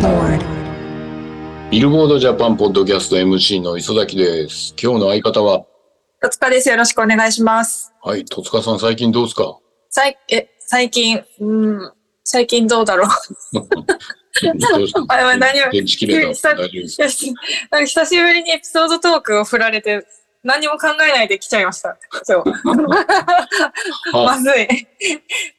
ビルボードジャパンポッドキャスト MC の磯崎です。今日の相方は、戸塚です。よろしくお願いします。はい、戸塚さん最近どうですか？さい、え、最近、うん、最近どうだろう。何を久しぶりにエピソードトークを振られて、何も考えないで来ちゃいました。今日。まずい。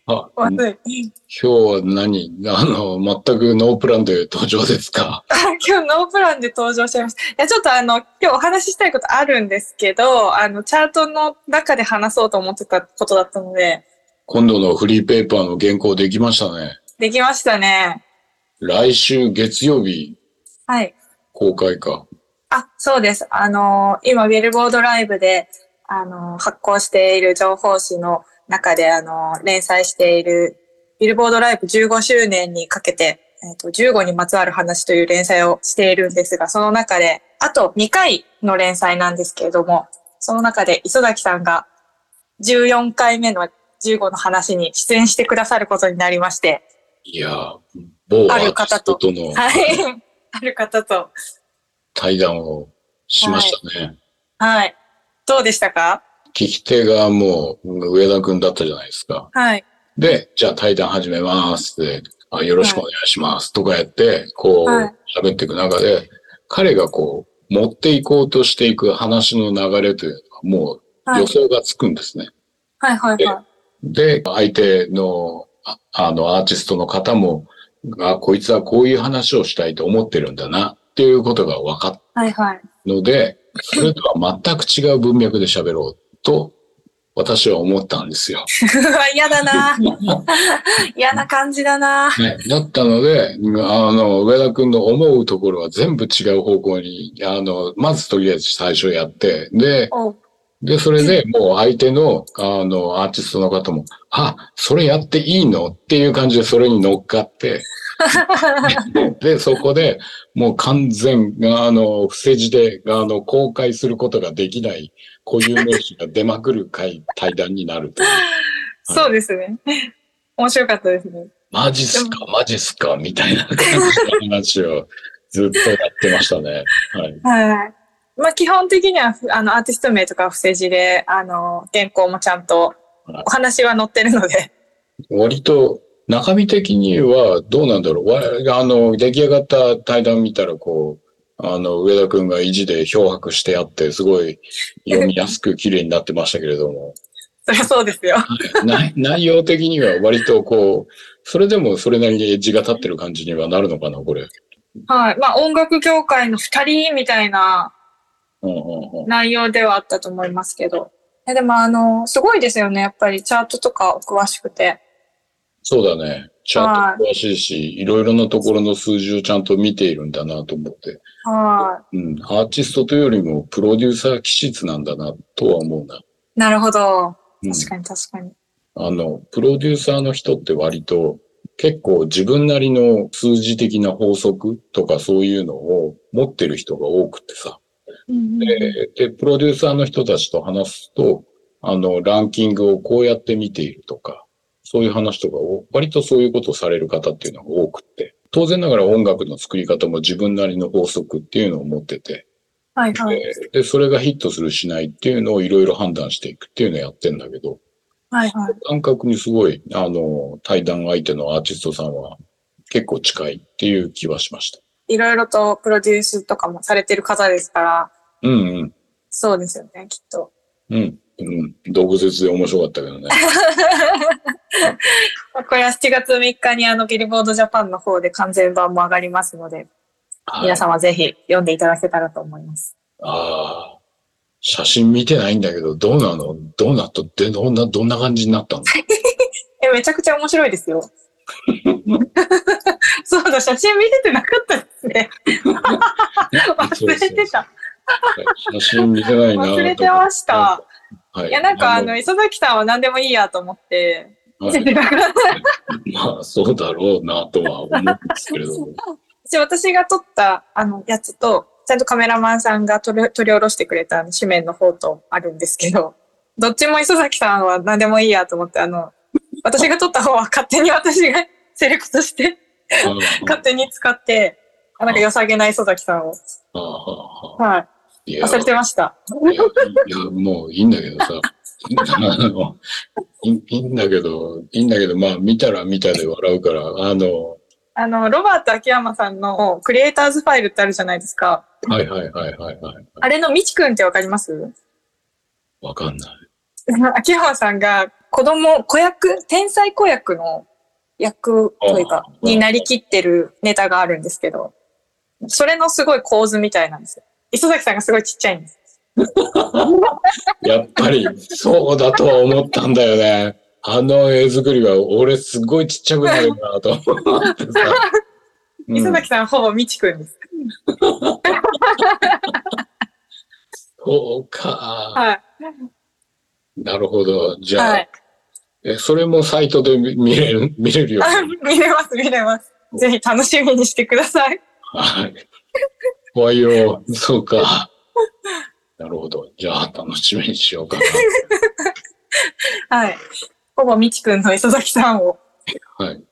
あまずい。今日は何？あの、全くノープランで登場ですか？今日ノープランで登場しちゃいました。いや、ちょっとあの、今日お話ししたいことあるんですけど、あの、チャートの中で話そうと思ってたことだったので、今度のフリーペーパーの原稿できましたね。できましたね。来週月曜日はい。公開か。あ、そうです。あのー今、ビルボードライブで、あのー発行している情報誌の中で、あのー連載している、ビルボードライブ15周年にかけて、えっ、と、15にまつわる話という連載をしているんですが、その中で、あと2回の連載なんですけれども、その中で磯崎さんが14回目の15の話に出演してくださることになりまして、いやー、某ある方とトとのはい。ある方と、対談をしましたね。はい。どうでしたか？聞き手がもう上田くんだったじゃないですか。はい。で、じゃあ対談始めますって、あよろしくお願いしますとかやって、こうはい喋っていく中で、彼がこう持っていこうとしていく話の流れというのはもうはい予。想がつくんですね。はいはいはい。で、相手のああのアーティストの方も、あ、こいつはこういう話をしたいと思ってるんだなっていうことが分かっはいはい。たので、それとは全く違う文脈で喋ろうと私は思ったんですよ。嫌だな。嫌な感じだな。ね、だったので、あの、上田くんの思うところは全部違う方向に、あの、まずとりあえず最初やって、で、で、それでもう相手の、あの、アーティストの方も、あ、それやっていいの？っていう感じでそれに乗っかって、で、そこでもう完全、あの、伏せ字で、あの、公開することができない固有名詞が出まくる回、対談になるという。そうですね。面白かったですね。マジっすか、マジっすか、みたいな感じの話をずっとやってましたね。はい。はい。まあ基本的には、あの、アーティスト名とか伏せ字で、あの、原稿もちゃんとお話は載ってるので。割と、中身的にはどうなんだろう。わあの、出来上がった対談見たら、こう、あの、上田くんが意地で漂白してあって、すごい読みやすく綺麗になってましたけれども、そりゃそうですよ。内内容的には割とこう、それでもそれなりにエッジが立ってる感じにはなるのかな、これ。はい。まあ音楽業界の二人みたいな内容ではあったと思いますけど。えでもあの、すごいですよね。やっぱりチャートとかお詳しくて。そうだね。チャート詳しいし、いろいろなところの数字をちゃんと見ているんだなと思って。はうん。アーティストというよりもプロデューサー気質なんだなとは思うな。い。なるほど。うん確かに確かに。あの、プロデューサーの人って割と結構自分なりの数字的な法則とかそういうのを持ってる人が多くてさ。うんで、でプロデューサーの人たちと話すと、あの、ランキングをこうやって見ているとか、そういう話とかを、割とそういうことをされる方っていうのが多くて、当然ながら音楽の作り方も自分なりの法則っていうのを持ってて、はいはい。でで、それがヒットするしないっていうのをいろいろ判断していくっていうのをやってんだけど、はいはい。感覚にすごい、あの、対談相手のアーティストさんは結構近いっていう気はしました。いろいろとプロデュースとかもされてる方ですから、うんうん。そうですよね、きっと。うん。うん。動物で面白かったけどね。これは7月3日にあのビルボードジャパンの方で完全版も上がりますので、はい皆様ぜひ読んでいただけたらと思います。ああ。写真見てないんだけど、どうなの？どうなったって、どんな、どんな感じになったの？え、めちゃくちゃ面白いですよ。そうだ、写真見ててなかったですね。忘れてた。写真見てないな忘れてました。はい。いや、なんかあの、磯崎さんは何でもいいやと思って、はい。まあ、そうだろうなとは思うんですけれども。私私が撮ったあのやつと、ちゃんとカメラマンさんが取り取り下ろしてくれた紙面の方とあるんですけど、どっちも磯崎さんは何でもいいやと思って、あの、私が撮った方は勝手に 私がセレクトして勝手に使って、あなんか良さげな磯崎さんを。はい。いや忘れてました。いや、いやもういいんだけどさ。あのいいいんだけど、いいんだけど、まあ見たら見たで笑うから、あの、あの、ロバート秋山さんのクリエイターズファイルってあるじゃないですか。はいはいはいはいはい。あれのみちくんってわかります？わかんない。秋山さんが子供、子役、天才子役の役というかあ、になりきってるネタがあるんですけど、それのすごい構図みたいなんですよ。磯崎さんがすごいちっちゃいんです。やっぱり、そうだとは思ったんだよね。あの絵作りは、俺すごいちっちゃくなるなと思ってさ。うん磯崎さんほぼみちくんです。そうか。はい。なるほど。じゃあ、はい。え、それもサイトで見見れる、見れるよ。あ見れます、見れます。ぜひ楽しみにしてください。はい。怖いよ。そうか。なるほど。じゃあ、楽しみにしようか はい。ほぼみちくんの磯崎さんを。な。はい。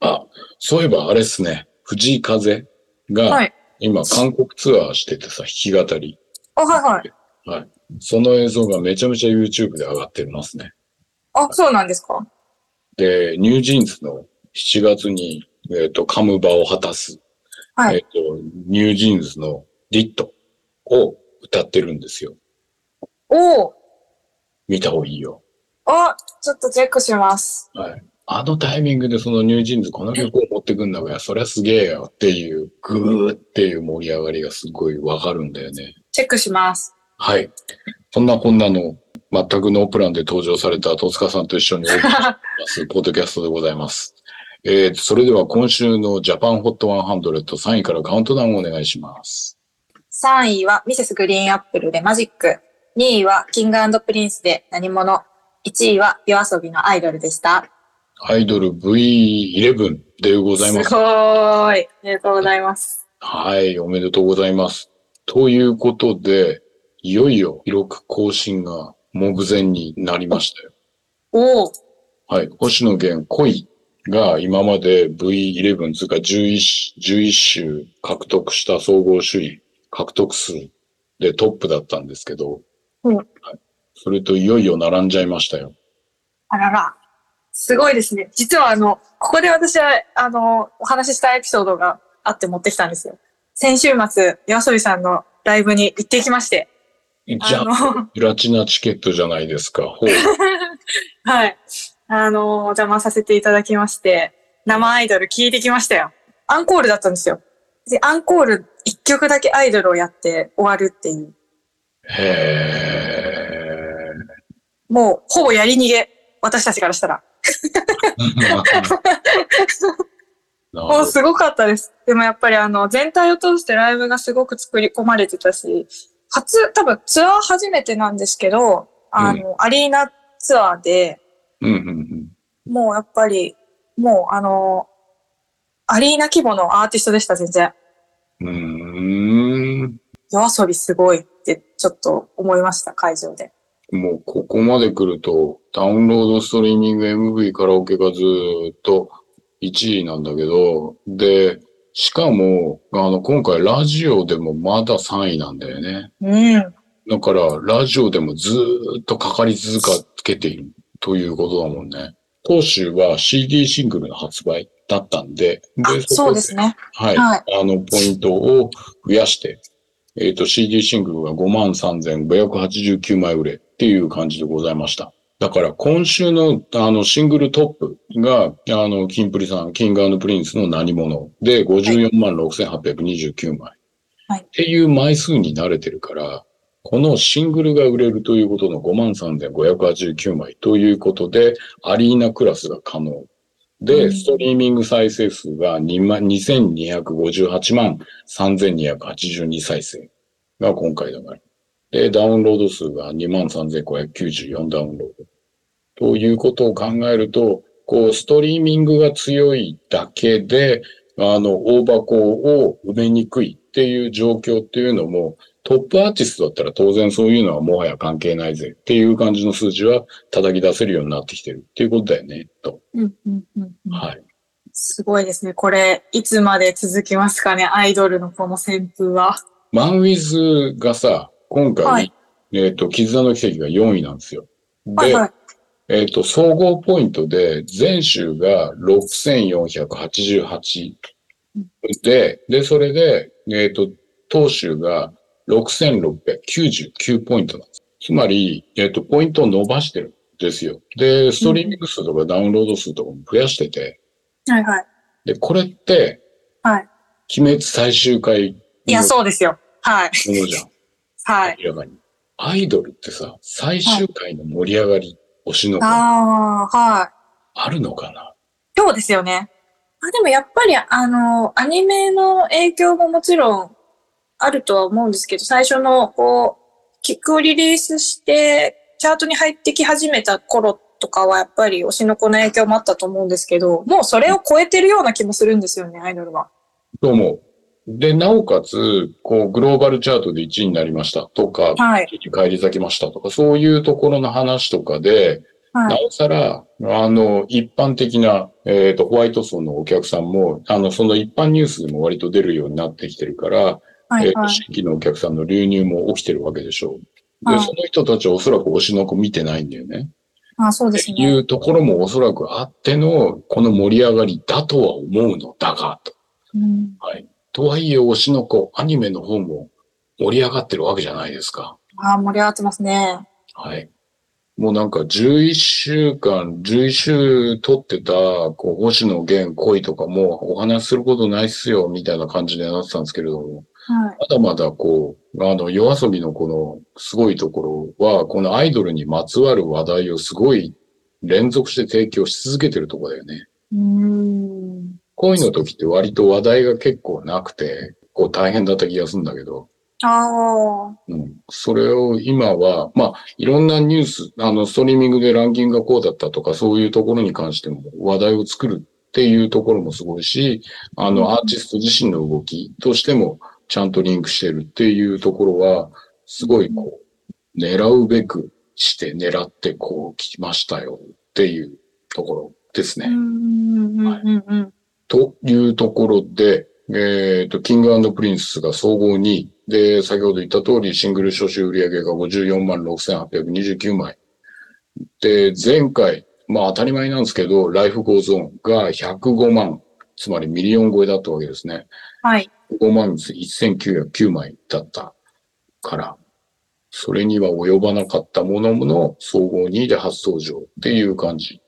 あ、そういえばあれっすね。藤井風がはい、今韓国ツアーしててさ、弾き語り。あ、はいはい。その映像がめちゃめちゃ YouTube で上がってますね。あ、そうなんですか？で、ニュージーンズの7月に、えっ、と、カムバを果たす、はいえっ、と、ニュージーンズの Dittoを歌ってるんですよ。おー見た方がいいよ。あ、ちょっとチェックします。はい。あのタイミングでそのニュージーンズこの曲を持ってくんだから、そりゃすげえよっていう、グーっていう盛り上がりがすごいわかるんだよね。チェックします。はい。そんなこんなの、全くノープランで登場された戸塚さんと一緒にお送りします、ポッドキャストでございます。えー、それでは今週のジャパンホット100、3位からカウントダウンをお願いします。3位はミセスグリーンアップルでマジック。2位はキングプリンスで何者。1位は夜遊びのアイドルでした。アイドル V11 でございますす。ごーい。ありがとうございます。はい、おめでとうございます。ということで、いよいよ記録更新が目前になりましたよ。おー。はい、星野源恋が今まで V11 つうか11、11週獲得した総合首位獲得数でトップだったんですけど、うんはい、それといよいよ並んじゃいましたよ。あらら。すごいですね。実はあの、ここで私は、あの、お話ししたエピソードがあって持ってきたんですよ。先週末、夜遊びさんのライブに行ってきまして。じゃあ、プラチナチケットじゃないですか。はい。あの、お邪魔させていただきまして、生アイドル聞いてきましたよ。アンコールだったんですよ。で、アンコール一曲だけアイドルをやって終わるっていう。へもう、ほぼやり逃げ。私たちからしたら。もう すごかったです。でもやっぱりあの、全体を通してライブがすごく作り込まれてたし、初、多分ツアー初めてなんですけど、あの、アリーナツアーで、うんうんうんもうやっぱり、もうあの、アリーナ規模のアーティストでした、全然。うーん。夜遊びすごいってちょっと思いました、会場で。もうここまで来ると、ダウンロードストリーミング MV カラオケがずーっと1位なんだけど、で、しかも、あの、今回ラジオでもまだ3位なんだよね。うん。だから、ラジオでもずーっとかかり続けているということだもんね。当週は CD シングルの発売だったんで、あ、そうですね。はい。はいあの、ポイントを増やして、えっ、と、CD シングルが53,589枚売れっていう感じでございました。だから今週のあのシングルトップが、あの、キンプリさん、キングプリンスの何者で54万6829枚。はいっていう枚数に慣れてるから、このシングルが売れるということの53,589枚ということで、アリーナクラスが可能。で、うんストリーミング再生数が2万2258万3282再生が今回だから。で、ダウンロード数が2万3594ダウンロード。ということを考えると、こう、ストリーミングが強いだけで、あの、大箱を埋めにくいっていう状況っていうのも、トップアーティストだったら当然そういうのはもはや関係ないぜっていう感じの数字は叩き出せるようになってきてるっていうことだよね、と。うん、うん、うん。うんはい。すごいですね。これ、いつまで続きますかね、アイドルのこの旋風は。マンウィズがさ、今回、はいえっ、と、絆の奇跡が4位なんですよ。で、はいはい。えっ、と、総合ポイントで、全州が6488で、で、それで、えっ、と、当州が6699ポイントなんです。つまり、えっ、と、ポイントを伸ばしてるんですよ。で、ストリーミング数とかダウンロード数とかも増やしてて、はいはい。で、これって、はい。鬼滅最終回いや、のそうですよ。はい。ものじゃん。はい。明らかに。アイドルってさ、最終回の盛り上がり、推しの子、あああ、はい。るのかな？そうですよね。あでもやっぱり、あの、アニメの影響ももちろんあるとは思うんですけど、最初の、こう、曲をリリースして、チャートに入ってき始めた頃とかは、やっぱり推しの子の影響もあったと思うんですけど、もうそれを超えてるような気もするんですよね、アイドルは。と思う。で、なおかつ、こう、グローバルチャートで1位になりましたとか、はい。帰り咲きましたとか、そういうところの話とかで、は。ないおさら、あの、一般的な、えっ、と、ホワイト層のお客さんも、あの、その一般ニュースでも割と出るようになってきてるから、はい。はい。新規のお客さんの流入も起きてるわけでしょう。で、はいその人たちはおそらく推しの子見てないんだよね。あそうですね。いうところもおそらくあっての、この盛り上がりだとは思うのだが、と。うん。はい。とはいえ、推しの子、アニメの方も盛り上がってるわけじゃないですか。あ盛り上がってますね。はい。もうなんか11週間、11週撮ってた、こう、星野源恋とかもお話しすることないっすよ、みたいな感じでなってたんですけれども、はい。まだまだこう、あの、夜遊びのこのすごいところは、このアイドルにまつわる話題をすごい連続して提供し続けてるところだよね。うーん。恋の時って割と話題が結構なくて、こう大変だった気がするんだけど、ああ。うん。それを今は、まあ、いろんなニュース、あの、ストリーミングでランキングがこうだったとか、そういうところに関しても話題を作るっていうところもすごいし、あうんの、アーティスト自身の動きとしてもちゃんとリンクしてるっていうところは、すごいこう、狙うべくして狙ってこう来ましたよっていうところですね。というところで、えっ、と、キングプリンスが総合2位。で、先ほど言った通り、シングル初週売上が54万6829枚。で、前回、まあ当たり前なんですけど、 Life goes onが105万、つまりミリオン超えだったわけですね。はい。5万1909枚だったから、それには及ばなかったものもの総合2位で初登場っていう感じ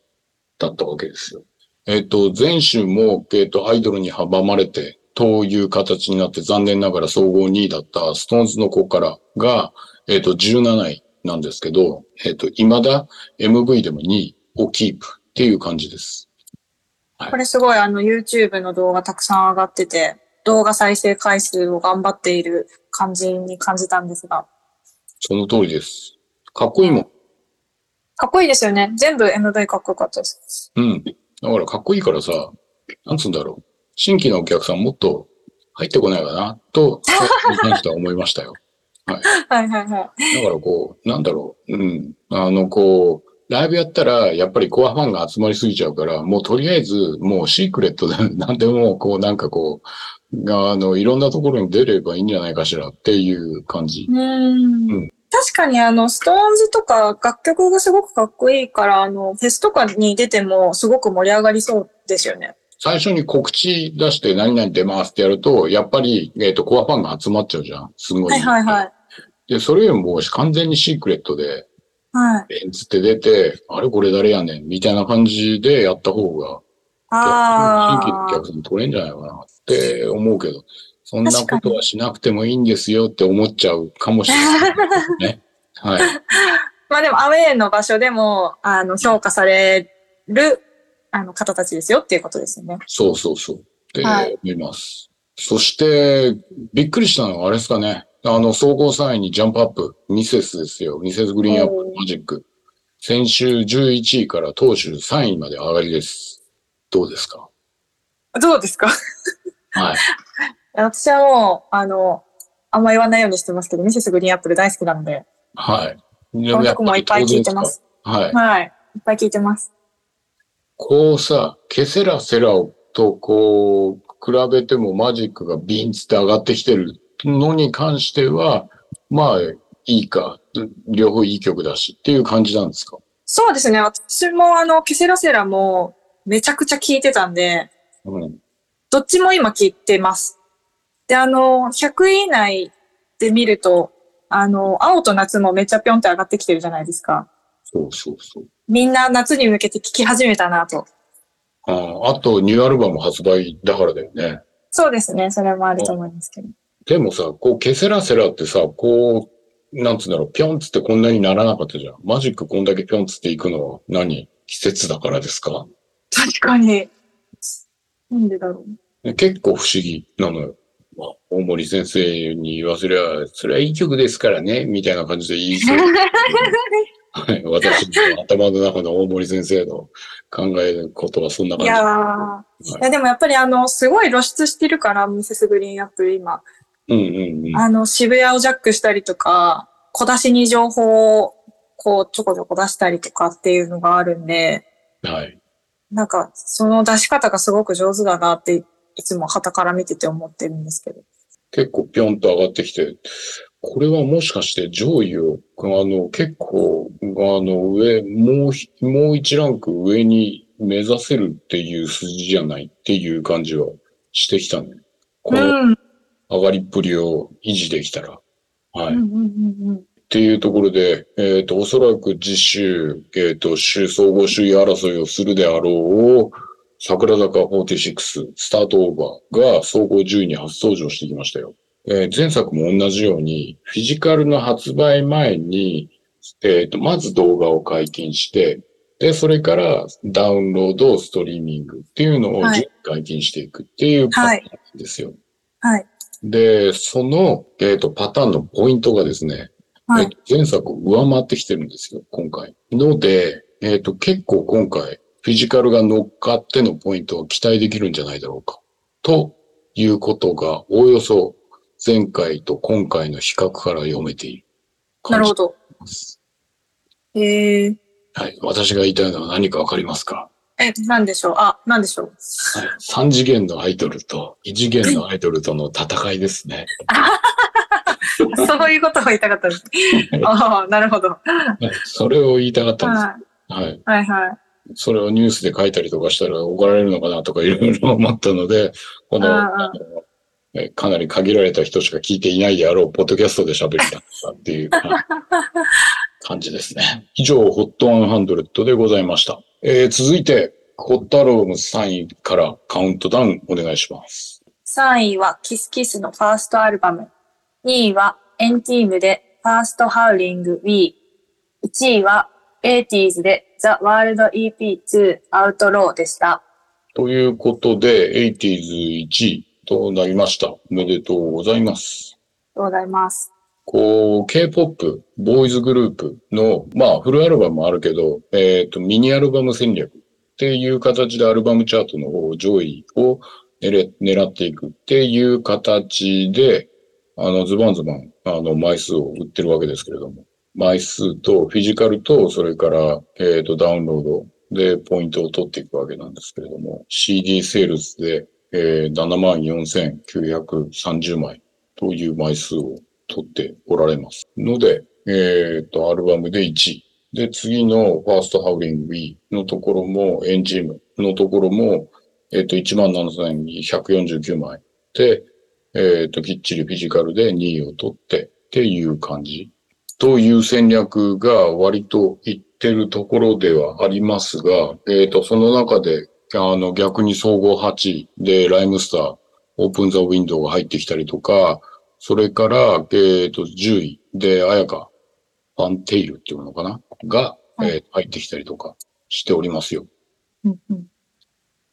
だったわけですよ。えっ、と、前週も、えっ、と、アイドルに阻まれて、という形になって残念ながら総合2位だったストーンズの子からが、えっ、と、17位なんですけど、えっ、と、未だ MV でも2位をキープっていう感じです。これすごいあの YouTube の動画たくさん上がってて、動画再生回数を頑張っている感じに感じたんですが。その通りです。かっこいいもん。かっこいいですよね。全部 MV かっこよかったです。うん。だからかっこいいからさ、なんつうんだろう。新規のお客さんもっと入ってこないかな、と、に関しては思いましたよ。はいはいはい。だからこう、なんだろう。うん。あの、こう、ライブやったら、やっぱりコアファンが集まりすぎちゃうから、もうとりあえず、もうシークレットで、なんでも、こう、なんかこう、あの、いろんなところに出ればいいんじゃないかしらっていう感じ。うーんうん確かにあの、ストーンズとか楽曲がすごくかっこいいから、あの、フェスとかに出てもすごく盛り上がりそうですよね。最初に告知出して何々出ますってやると、やっぱり、えっ、と、コアファンが集まっちゃうじゃん。すごい。はいはいはい。で、それよりも完全にシークレットで、はい。つって出て、あれこれ誰やねんみたいな感じでやった方が、あ新規の。客さん取れんじゃないかなって思うけど、そんなことはしなくてもいいんですよって思っちゃうかもしれないね。はい。まあでも、アウェーの場所でも、あの、評価される、あの、方たちですよっていうことですよね。そうそうそう。ってはい思います。そして、びっくりしたのはあれですかね。あの、総合3位にジャンプアップ、ミセスですよ。ミセスグリーンアップマジック。先週11位から当週3位まで上がりです。どうですか？どうですか？はい。私はもう、あの、あんま言わないようにしてますけど、ミセスグリーンアップル大好きなので、はい。でこの曲もいっぱい聴いてます。はい。はい。いっぱい聴いてます。こうさ、ケセラセラをとこう、比べてもマジックがビーンつって上がってきてるのに関しては、まあ、いいか、両方いい曲だしっていう感じなんですか？そうですね。私もあの、ケセラセラもめちゃくちゃ聴いてたんで、うん。どっちも今聴いてます。で、あの、100位以内で見ると、あの、青と夏もめっちゃぴょんって上がってきてるじゃないですか。そうそうそう。みんな夏に向けて聴き始めたなと。ああと、ニューアルバム発売だからだよね。そうですね。それもあると思いますけど。でもさ、こう、ケセラセラってさ、こう、なんつうんだろう、ぴょんつってこんなにならなかったじゃん。マジックこんだけぴょんつっていくのは何？季節だからですか？確かに。なんでだろう。結構不思議なのよ。まあ、大森先生に言わせりゃ、それはいい曲ですからね、みたいな感じで言いそう。はい、私の頭の中の大森先生の考えることはそんないや感じ。ー、いやでもやっぱりあの、すごい露出してるから、ミセスグリーンアップル今。うんうんうん。あの、渋谷をジャックしたりとか、小出しに情報をこうちょこちょこ出したりとかっていうのがあるんで、はい。なんかその出し方がすごく上手だなっていつも旗から見てて思ってるんですけど。結構ぴょんと上がってきて、これはもしかして上位を、あの、結構、あの、上、もうひ、もう一ランク上に目指せるっていう筋じゃないっていう感じはしてきたね。この？うん。上がりっぷりを維持できたら。はい。うんうんうんうん。っていうところで、えっ、と、おそらく次週、えっ、と、週総合首位争いをするであろう、桜坂46スタートオーバーが総合10位に初登場してきましたよ。えー前作も同じように、フィジカルの発売前に、えっ、と、まず動画を解禁して、で、それからダウンロード、ストリーミングっていうのを解禁していくっていうパターンなんですよ。はい。で、その、えっ、と、パターンのポイントがですね、はいえっと前作を上回ってきてるんですよ、今回。ので、えっ、と、結構今回、フィジカルが乗っかってのポイントを期待できるんじゃないだろうか。ということが、おおよそ前回と今回の比較から読めているなるほど。ます。えー、はい。私が言いたいのは何かわかりますか？え、なんでしょうあ、なんでしょうはい。3次元のアイドルと異次元のアイドルとの戦いですね。そういうことを言いたかったです。ああ、なるほど。それを言いたかったんです。い。はい。はいはい。それをニュースで書いたりとかしたら怒られるのかなとかいろいろ思ったので、この、かなり限られた人しか聞いていないであろう、ポッドキャストで喋ったっていうはい 感じですね。以上、ホット100でございました。えー続いて、ホットアルバム3位からカウントダウンお願いします。3位はキスキスのファーストアルバム。2位はエンティームでファーストハウリング We。1位は 80s で The World EP2 アウトローでした。ということで、80s1 位となりました。おめでとうございます。ありがとうございます。こう、K-POP、ボーイズグループの、まあ、フルアルバムもあるけど、えっ、と、ミニアルバム戦略っていう形でアルバムチャートの方、上位を狙狙っていくっていう形で、あの、ズバンズバン、あの、枚数を売ってるわけですけれども、枚数とフィジカルと、それから、えっ、と、ダウンロードでポイントを取っていくわけなんですけれども、CD セールスで、えー、74,930枚という枚数を取っておられます。ので、えっ、と、アルバムで1位。で、次のファーストハウリング B のところも、エンジムのところも、えっ、と、17,149枚。で、えっ、と、きっちりフィジカルで2位を取ってっていう感じ。という戦略が割といってるところではありますが、えっ、と、その中で、あの、逆に総合8位で、ライムスター、オープンザウィンドウが入ってきたりとか、それから、えっ、と、10位で、あやか、ファンテイルっていうのかな？が、はいえー入ってきたりとかしておりますよ。うんうん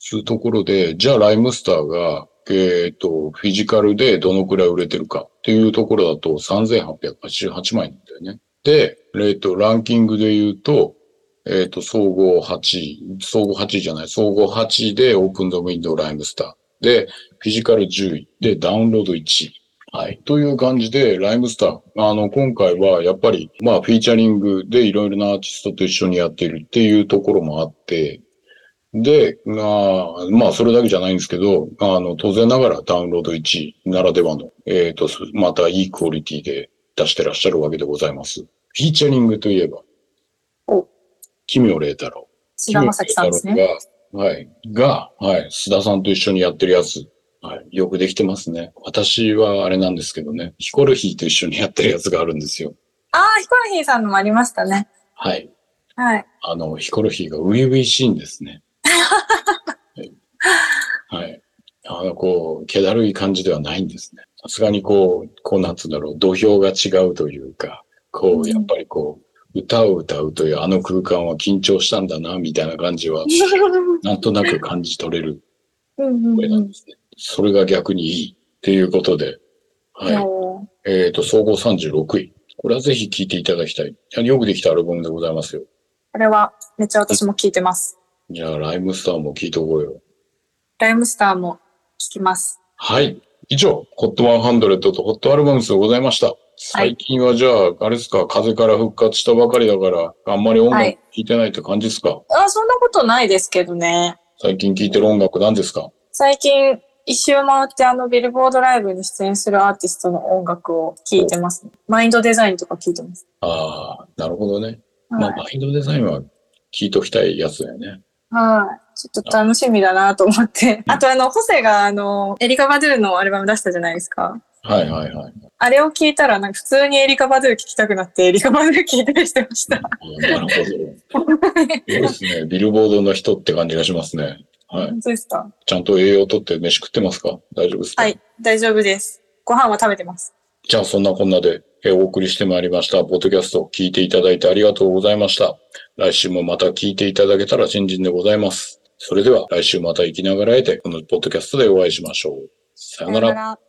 そういうところで、じゃあライムスターが、えっ、と、フィジカルでどのくらい売れてるかっていうところだと3888枚なんだよね。で、えっ、と、ランキングで言うと、えっ、と、総合8位、総合8位じゃない、総合8位でオープンドウィンドウライムスター。で、フィジカル10位。で、ダウンロード1位。はい。という感じで、ライムスター。あの、今回はやっぱり、まあ、フィーチャリングでいろいろなアーティストと一緒にやっているっていうところもあって、で、まあ、まあ、それだけじゃないんですけど、あの、当然ながらダウンロード1位ならではの、えっ、と、またいいクオリティで出してらっしゃるわけでございます。フィーチャリングといえばお、奇妙麗太郎。菅田将暉さんですね。が、はい。が、はい。須田さんと一緒にやってるやつ。はい。よくできてますね。私はあれなんですけどね。ヒコルヒーと一緒にやってるやつがあるんですよ。ああ、ヒコロヒーさんのもありましたね。はい。はい。あの、ヒコルヒーが初々しいんですね。はい。はい。あの、こう、気だるい感じではないんですね。さすがにこう、こうなんつうんだろう、土俵が違うというか、こうやっぱりこう、歌を歌うというあの空間は緊張したんだな、みたいな感じは、なんとなく感じ取れる 声なんですね。それが逆にいいっていうことで、うんはい。えっ、と、総合36位。これはぜひ聴いていただきたい。いやよくできたアルバムでございますよ。これはめっちゃ私も聞いてます。じゃあ、ライムスターも聴いておこうよ。ライムスターも聞きます。はい。以上、ホット100とホットアルバムスでございました。最近はじゃあ、あれですか、風から復活したばかりだから、あんまり音楽聴はいいてないって感じですか、あ、そんなことないですけどね。最近聴いてる音楽何ですか？最近一周回ってあのビルボードライブに出演するアーティストの音楽を聴いてます、マインドデザインとか聴いてます。ああ、なるほどね。まあ、はい。マインドデザインは聴いときたいやつだよね。はい。ちょっと楽しみだなと思って。あとあの、ホセがあの、エリカ・バドゥのアルバム出したじゃないですか。はいはいはい。あれを聞いたら、なんか普通にエリカ・バドゥ聞きたくなって、エリカ・バドゥ聞いたりしてました。あなるほど。そうですね。ビルボードの人って感じがしますね。はい。本当ですか？ちゃんと栄養とって飯食ってますか？大丈夫ですか？はい。大丈夫です。ご飯は食べてます。じゃあそんなこんなでえーお送りしてまいりました。ポッドキャスト聞いていただいてありがとうございました。来週もまた聞いていただけたら新人でございます。それでは来週また生きながらえてこのポッドキャストでお会いしましょう。さよなら。ら。